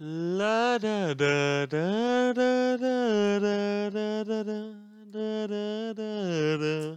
La da da da da da da da da da da da da.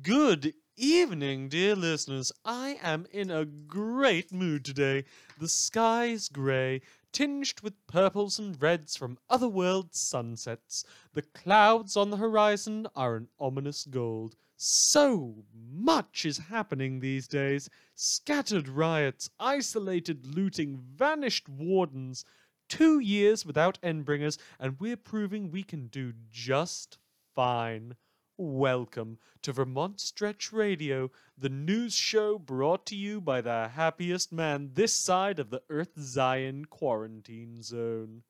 Good evening, dear listeners. I am in a great mood today. The sky is grey, tinged with purples and reds from otherworld sunsets. The clouds on the horizon are an ominous gold. So much is happening these days scattered riots, isolated looting, vanished wardens. Two years without Endbringers, and we're proving we can do just fine. Welcome to Vermont Stretch Radio, the news show brought to you by the happiest man this side of the Earth Zayin quarantine zone.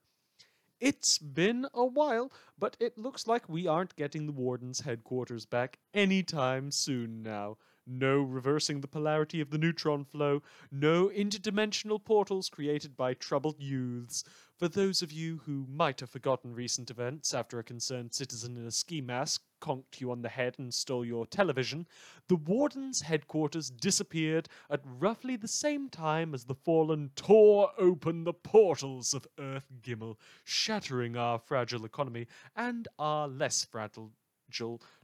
It's been a while, but it looks like we aren't getting the Warden's headquarters back anytime soon now. No reversing the polarity of the neutron flow, no interdimensional portals created by troubled youths. For those of you who might have forgotten recent events after a concerned citizen in a ski mask conked you on the head and stole your television, the Warden's headquarters disappeared at roughly the same time as the Fallen tore open the portals of Earth Gimel, shattering our fragile economy and our less fragile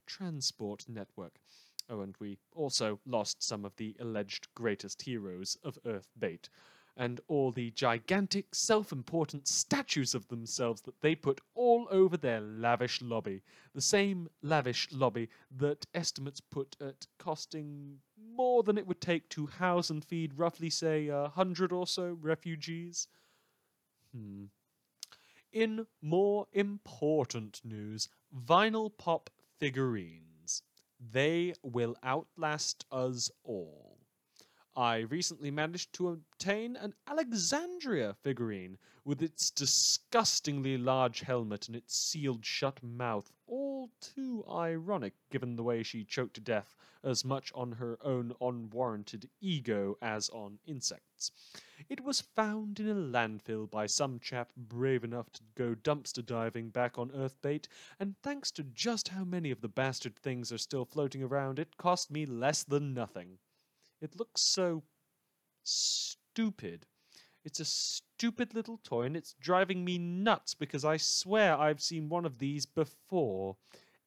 transport network. Oh, and we also lost some of the alleged greatest heroes of Earth Bet, and all the gigantic, self important statues of themselves that they put all over their lavish lobby. The same lavish lobby that estimates put at costing more than it would take to house and feed roughly, say, a hundred or so refugees. Hmm. In more important news, vinyl pop figurines. They will outlast us all. I recently managed to obtain an Alexandria figurine with its disgustingly large helmet and its sealed shut mouth, too ironic given the way she choked to death as much on her own unwarranted ego as on insects. It was found in a landfill by some chap brave enough to go dumpster diving back on Earth Bet, and thanks to just how many of the bastard things are still floating around, it cost me less than nothing. It looks so stupid. It's a stupid little toy and it's driving me nuts because I swear I've seen one of these before.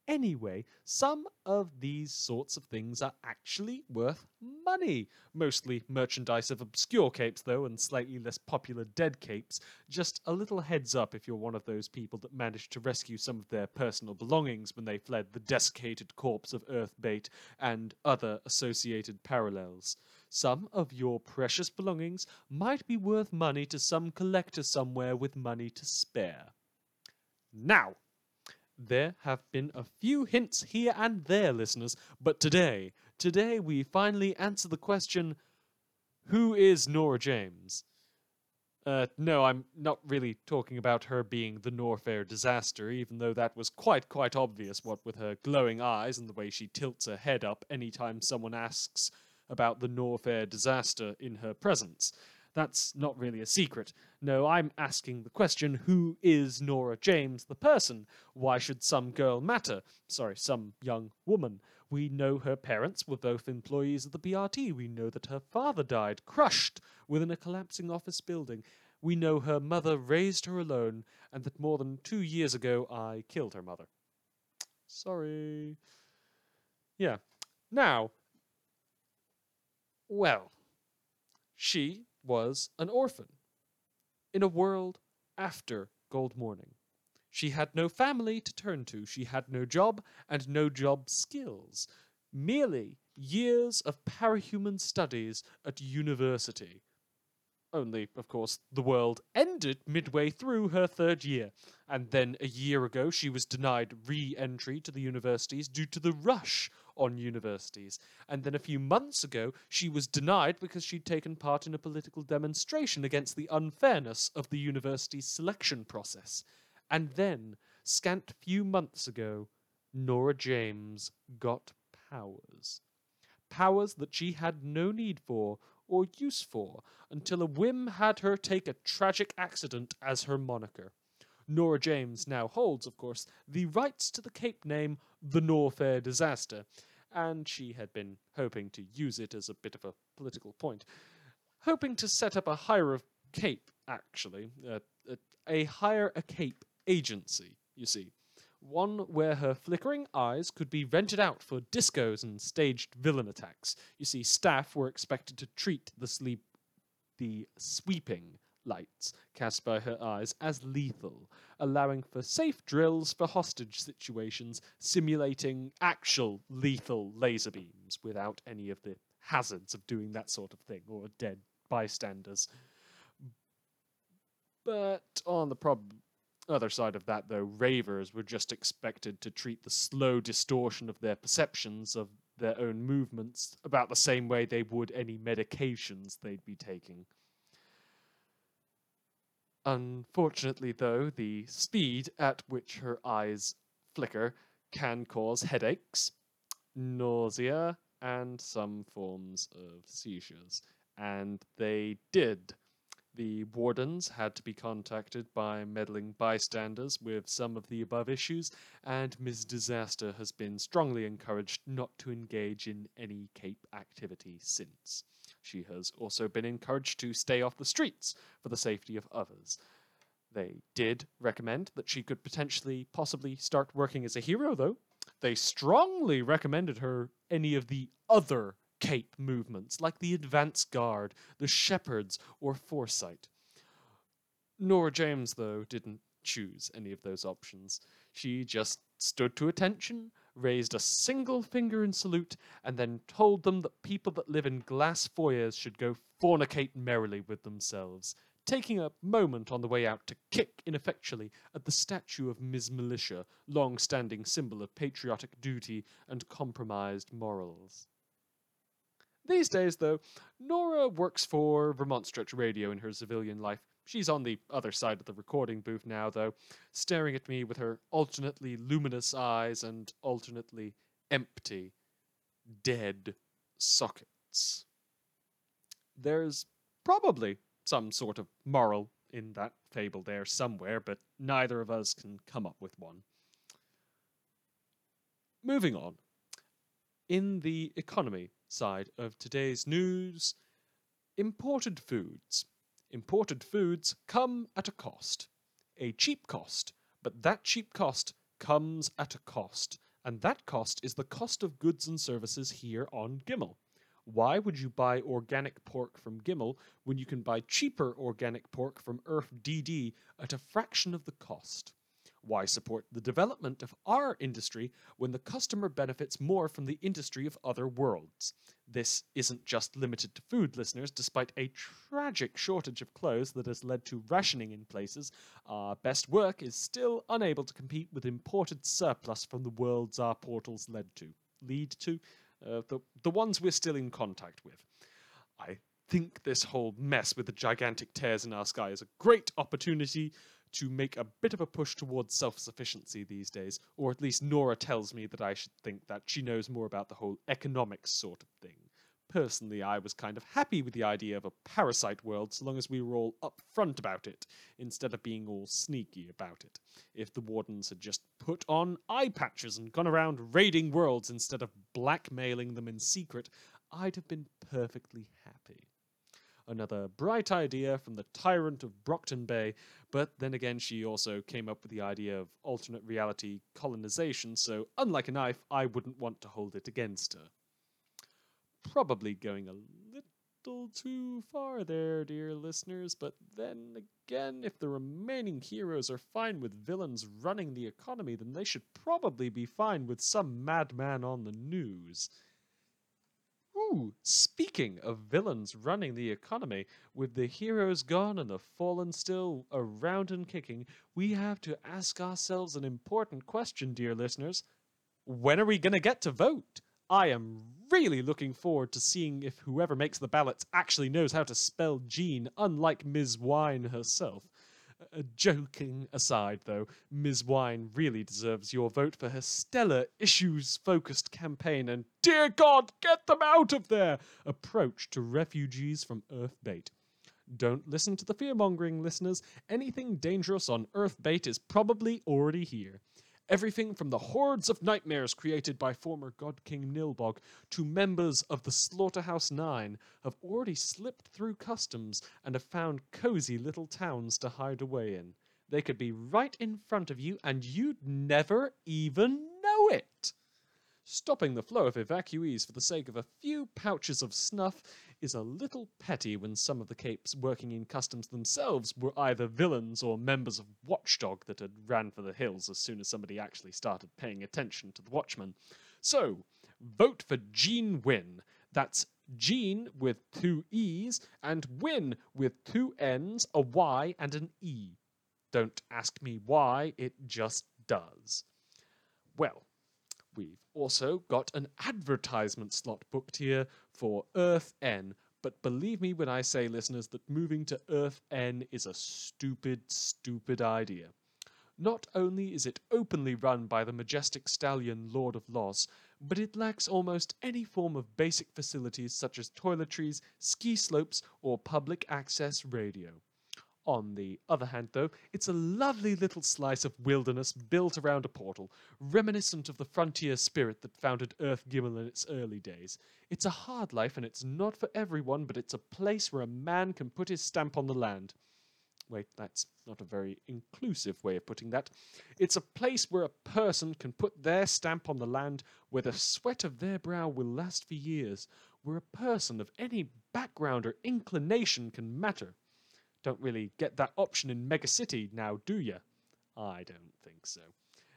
Anyway, some of these sorts of things are actually worth money. Mostly merchandise of obscure capes, though, and slightly less popular dead capes. Just a little heads up if you're one of those people that managed to rescue some of their personal belongings when they fled the desiccated corpse of Earth Bet and other associated parallels. Some of your precious belongings might be worth money to some collector somewhere with money to spare. Now, there have been a few hints here and there, listeners, but today, today we finally answer the question who is Nora James? Uh, no, I'm not really talking about her being the Norfair disaster, even though that was quite, quite obvious, what with her glowing eyes and the way she tilts her head up anytime someone asks about the Norfair disaster in her presence. That's not really a secret. No, I'm asking the question who is Nora James, the person? Why should some girl matter? Sorry, some young woman. We know her parents were both employees of the BRT. We know that her father died, crushed within a collapsing office building. We know her mother raised her alone, and that more than two years ago I killed her mother. Sorry. Yeah. Now, well, she was an orphan in a world after Gold Morning. She had no family to turn to, she had no job and no job skills, merely years of parahuman studies at university. Only, of course, the world ended midway through her third year, and then a year ago she was denied re entry to the universities due to the rush on universities. And then a few months ago she was denied because she'd taken part in a political demonstration against the unfairness of the university's selection process. And then, scant few months ago, Nora James got powers powers that she had no need for or use for until a whim had her take a tragic accident as her moniker. Nora James now holds, of course, the rights to the Cape name The Norfair Disaster, and she had been hoping to use it as a bit of a political point, hoping to set up a hire of Cape actually. Uh, a hire a cape agency, you see. One where her flickering eyes could be rented out for discos and staged villain attacks. You see, staff were expected to treat the sleep the sweeping lights cast by her eyes as lethal, allowing for safe drills for hostage situations, simulating actual lethal laser beams without any of the hazards of doing that sort of thing or dead bystanders. But on the prob- other side of that, though, ravers were just expected to treat the slow distortion of their perceptions of their own movements about the same way they would any medications they'd be taking. Unfortunately, though, the speed at which her eyes flicker can cause headaches, nausea, and some forms of seizures. And they did. The wardens had to be contacted by meddling bystanders with some of the above issues, and Ms. Disaster has been strongly encouraged not to engage in any Cape activity since. She has also been encouraged to stay off the streets for the safety of others. They did recommend that she could potentially, possibly start working as a hero, though. They strongly recommended her any of the other cape movements, like the advance guard, the shepherds, or foresight. Nora James, though, didn't choose any of those options. She just stood to attention, raised a single finger in salute, and then told them that people that live in glass foyers should go fornicate merrily with themselves, taking a moment on the way out to kick ineffectually at the statue of Ms. Militia, long standing symbol of patriotic duty and compromised morals. These days, though, Nora works for Vermont Stretch Radio in her civilian life. She's on the other side of the recording booth now, though, staring at me with her alternately luminous eyes and alternately empty, dead sockets. There's probably some sort of moral in that fable there somewhere, but neither of us can come up with one. Moving on. In the economy side of today's news, imported foods. Imported foods come at a cost, a cheap cost, but that cheap cost comes at a cost, and that cost is the cost of goods and services here on Gimel. Why would you buy organic pork from Gimel when you can buy cheaper organic pork from Earth DD at a fraction of the cost? Why support the development of our industry when the customer benefits more from the industry of other worlds? This isn't just limited to food, listeners. Despite a tragic shortage of clothes that has led to rationing in places, our best work is still unable to compete with imported surplus from the worlds our portals led to, lead to, uh, the the ones we're still in contact with. I think this whole mess with the gigantic tears in our sky is a great opportunity to make a bit of a push towards self sufficiency these days, or at least Nora tells me that I should think that she knows more about the whole economics sort of thing. Personally, I was kind of happy with the idea of a parasite world so long as we were all upfront about it, instead of being all sneaky about it. If the wardens had just put on eye patches and gone around raiding worlds instead of blackmailing them in secret, I'd have been perfectly happy another bright idea from the tyrant of Brockton Bay, but then again, she also came up with the idea of alternate reality colonization, so unlike a knife, I wouldn't want to hold it against her. Probably going a little too far there, dear listeners, but then again, if the remaining heroes are fine with villains running the economy, then they should probably be fine with some madman on the news. Ooh, speaking of villains running the economy, with the heroes gone and the fallen still around and kicking, we have to ask ourselves an important question, dear listeners. When are we going to get to vote? I am really looking forward to seeing if whoever makes the ballots actually knows how to spell Jean, unlike Ms. Wine herself. Joking aside, though, Ms. Wine really deserves your vote for her stellar issues focused campaign and, dear God, get them out of there! approach to refugees from Earth Bet. Don't listen to the fear mongering, listeners. Anything dangerous on Earth Bet is probably already here. Everything from the hordes of nightmares created by former God King Nilbog to members of the Slaughterhouse Nine have already slipped through customs and have found cozy little towns to hide away in. They could be right in front of you and you'd never even know it. Stopping the flow of evacuees for the sake of a few pouches of snuff is a little petty when some of the capes working in customs themselves were either villains or members of Watchdog that had ran for the hills as soon as somebody actually started paying attention to the watchman. So, vote for Gene Win. That's Gene with two E's and Win with two N's, a Y, and an E. Don't ask me why, it just does. Well, We've also got an advertisement slot booked here for Earth N. But believe me when I say, listeners, that moving to Earth N is a stupid, stupid idea. Not only is it openly run by the majestic stallion Lord of Loss, but it lacks almost any form of basic facilities such as toiletries, ski slopes, or public access radio. On the other hand, though, it's a lovely little slice of wilderness built around a portal, reminiscent of the frontier spirit that founded Earth Gimel in its early days. It's a hard life and it's not for everyone, but it's a place where a man can put his stamp on the land. Wait, that's not a very inclusive way of putting that. It's a place where a person can put their stamp on the land, where the sweat of their brow will last for years, where a person of any background or inclination can matter. Don't really get that option in Megacity now, do you? I don't think so.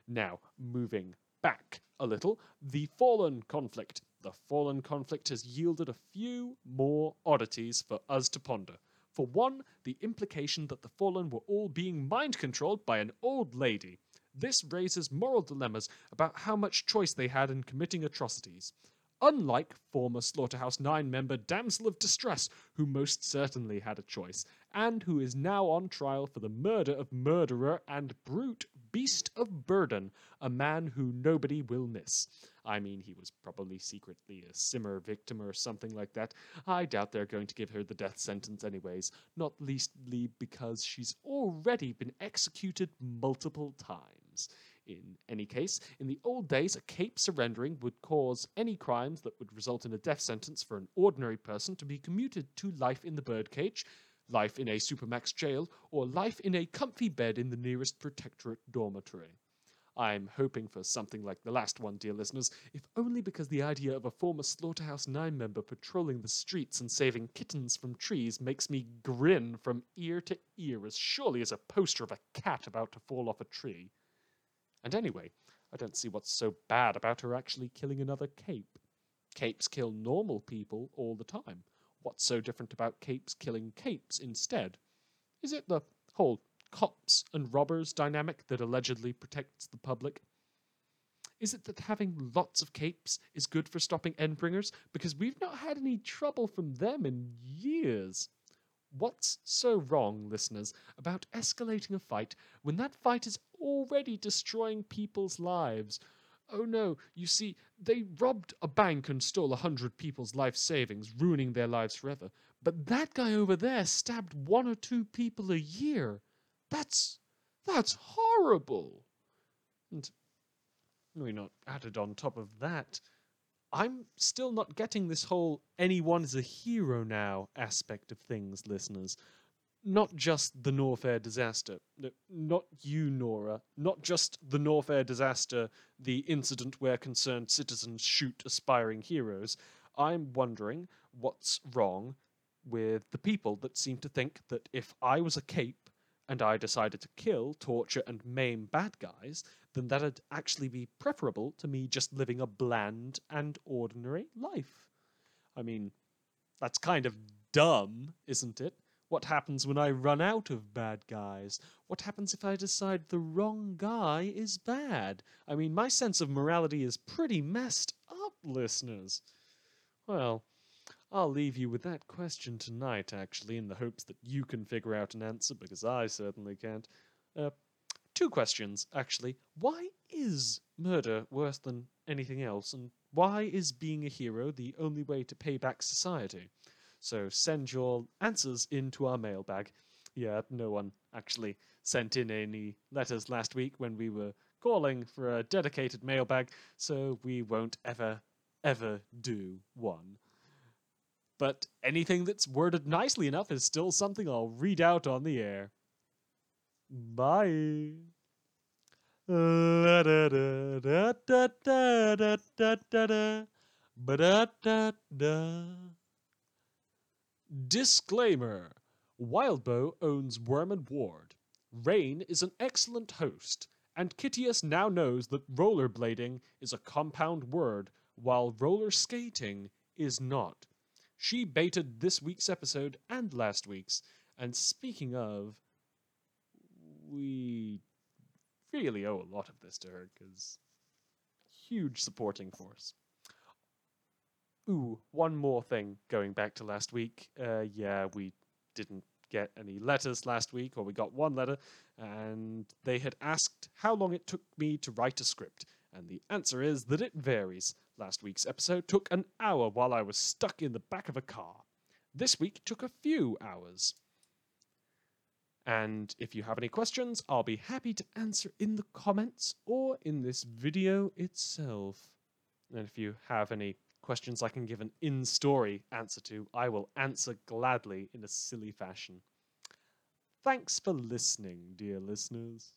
Now, moving back a little, the Fallen conflict. The Fallen conflict has yielded a few more oddities for us to ponder. For one, the implication that the Fallen were all being mind controlled by an old lady. This raises moral dilemmas about how much choice they had in committing atrocities unlike former Slaughterhouse 9 member Damsel of Distress, who most certainly had a choice, and who is now on trial for the murder of murderer and brute Beast of Burden, a man who nobody will miss. I mean, he was probably secretly a Simurgh victim or something like that. I doubt they're going to give her the death sentence anyways, not leastly because she's already been executed multiple times. In any case, in the old days, a cape surrendering would cause any crimes that would result in a death sentence for an ordinary person to be commuted to life in the birdcage, life in a supermax jail, or life in a comfy bed in the nearest protectorate dormitory. I'm hoping for something like the last one, dear listeners, if only because the idea of a former Slaughterhouse 9 member patrolling the streets and saving kittens from trees makes me grin from ear to ear as surely as a poster of a cat about to fall off a tree. And anyway, I don't see what's so bad about her actually killing another cape. Capes kill normal people all the time. What's so different about capes killing capes instead? Is it the whole cops and robbers dynamic that allegedly protects the public? Is it that having lots of capes is good for stopping endbringers? Because we've not had any trouble from them in years. What's so wrong, listeners, about escalating a fight when that fight is already destroying people's lives? Oh no, you see, they robbed a bank and stole a hundred people's life savings, ruining their lives forever. But that guy over there stabbed one or two people a year. That's. that's horrible. And we not added on top of that I'm still not getting this whole anyone is a hero now aspect of things, listeners. Not just the Norfair disaster. Not you, Nora. Not just the Norfair disaster, the incident where concerned citizens shoot aspiring heroes. I'm wondering what's wrong with the people that seem to think that if I was a cape and I decided to kill, torture, and maim bad guys, then that'd actually be preferable to me just living a bland and ordinary life. I mean, that's kind of dumb, isn't it? What happens when I run out of bad guys? What happens if I decide the wrong guy is bad? I mean, my sense of morality is pretty messed up, listeners. Well, I'll leave you with that question tonight, actually, in the hopes that you can figure out an answer, because I certainly can't. Uh, two questions, actually. Why is murder worse than anything else, and why is being a hero the only way to pay back society? So send your answers into our mailbag. Yeah, no one actually sent in any letters last week when we were calling for a dedicated mailbag, so we won't ever, ever do one but anything that's worded nicely enough is still something I'll read out on the air. Bye. Disclaimer Wildbow owns Worm and Ward. Rain is an excellent host, and Kittius now knows that rollerblading is a compound word, while roller skating is not. She baited this week's episode and last week's, and speaking of, we really owe a lot of this to her because huge supporting force. Ooh, one more thing going back to last week. Uh, yeah, we didn't get any letters last week, or we got one letter, and they had asked how long it took me to write a script. And the answer is that it varies. Last week's episode took an hour while I was stuck in the back of a car. This week took a few hours. And if you have any questions, I'll be happy to answer in the comments or in this video itself. And if you have any questions I can give an in story answer to, I will answer gladly in a silly fashion. Thanks for listening, dear listeners.